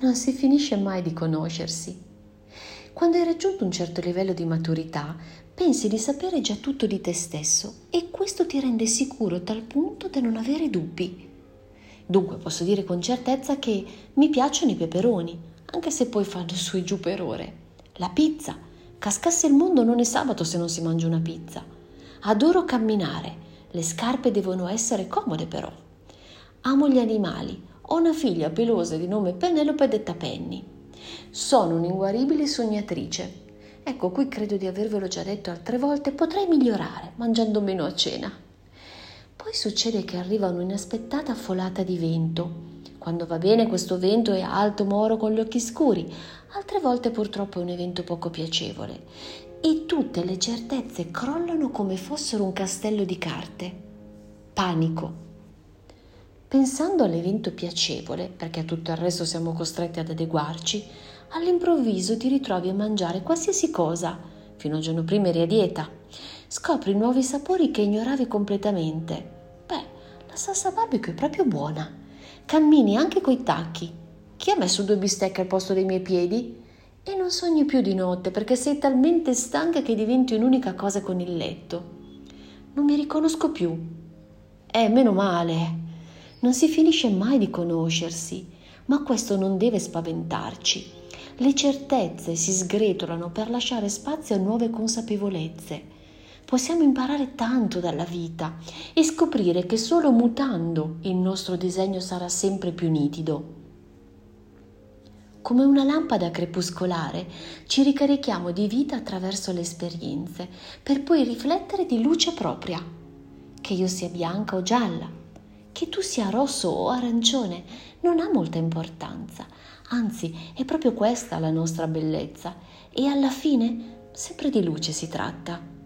non si finisce mai di conoscersi. Quando hai raggiunto un certo livello di maturità, pensi di sapere già tutto di te stesso e questo ti rende sicuro a tal punto da non avere dubbi. Dunque posso dire con certezza che mi piacciono i peperoni, anche se poi fanno su e giù per ore. La pizza. Cascasse il mondo non è sabato se non si mangia una pizza. Adoro camminare. Le scarpe devono essere comode però. Amo gli animali. Ho una figlia pelosa di nome Penelope detta Penny. Sono un'inguaribile sognatrice Ecco, qui credo di avervelo già detto altre volte, potrei migliorare mangiando meno a cena. Poi succede che arriva un'inaspettata folata di vento. Quando va bene questo vento è alto moro con gli occhi scuri, altre volte purtroppo è un evento poco piacevole e tutte le certezze crollano come fossero un castello di carte. Panico. Pensando all'evento piacevole, perché a tutto il resto siamo costretti ad adeguarci, all'improvviso ti ritrovi a mangiare qualsiasi cosa, fino al giorno prima eri a dieta. Scopri nuovi sapori che ignoravi completamente. Beh, la salsa barbecue è proprio buona. Cammini anche coi tacchi. Chi ha messo due bistecche al posto dei miei piedi? E non sogni più di notte perché sei talmente stanca che diventi un'unica cosa con il letto. Non mi riconosco più. Eh, meno male. Non si finisce mai di conoscersi, ma questo non deve spaventarci. Le certezze si sgretolano per lasciare spazio a nuove consapevolezze. Possiamo imparare tanto dalla vita e scoprire che solo mutando il nostro disegno sarà sempre più nitido. Come una lampada crepuscolare ci ricarichiamo di vita attraverso le esperienze per poi riflettere di luce propria. Che io sia bianca o gialla, che tu sia rosso o arancione, non ha molta importanza. Anzi, è proprio questa la nostra bellezza e alla fine sempre di luce si tratta.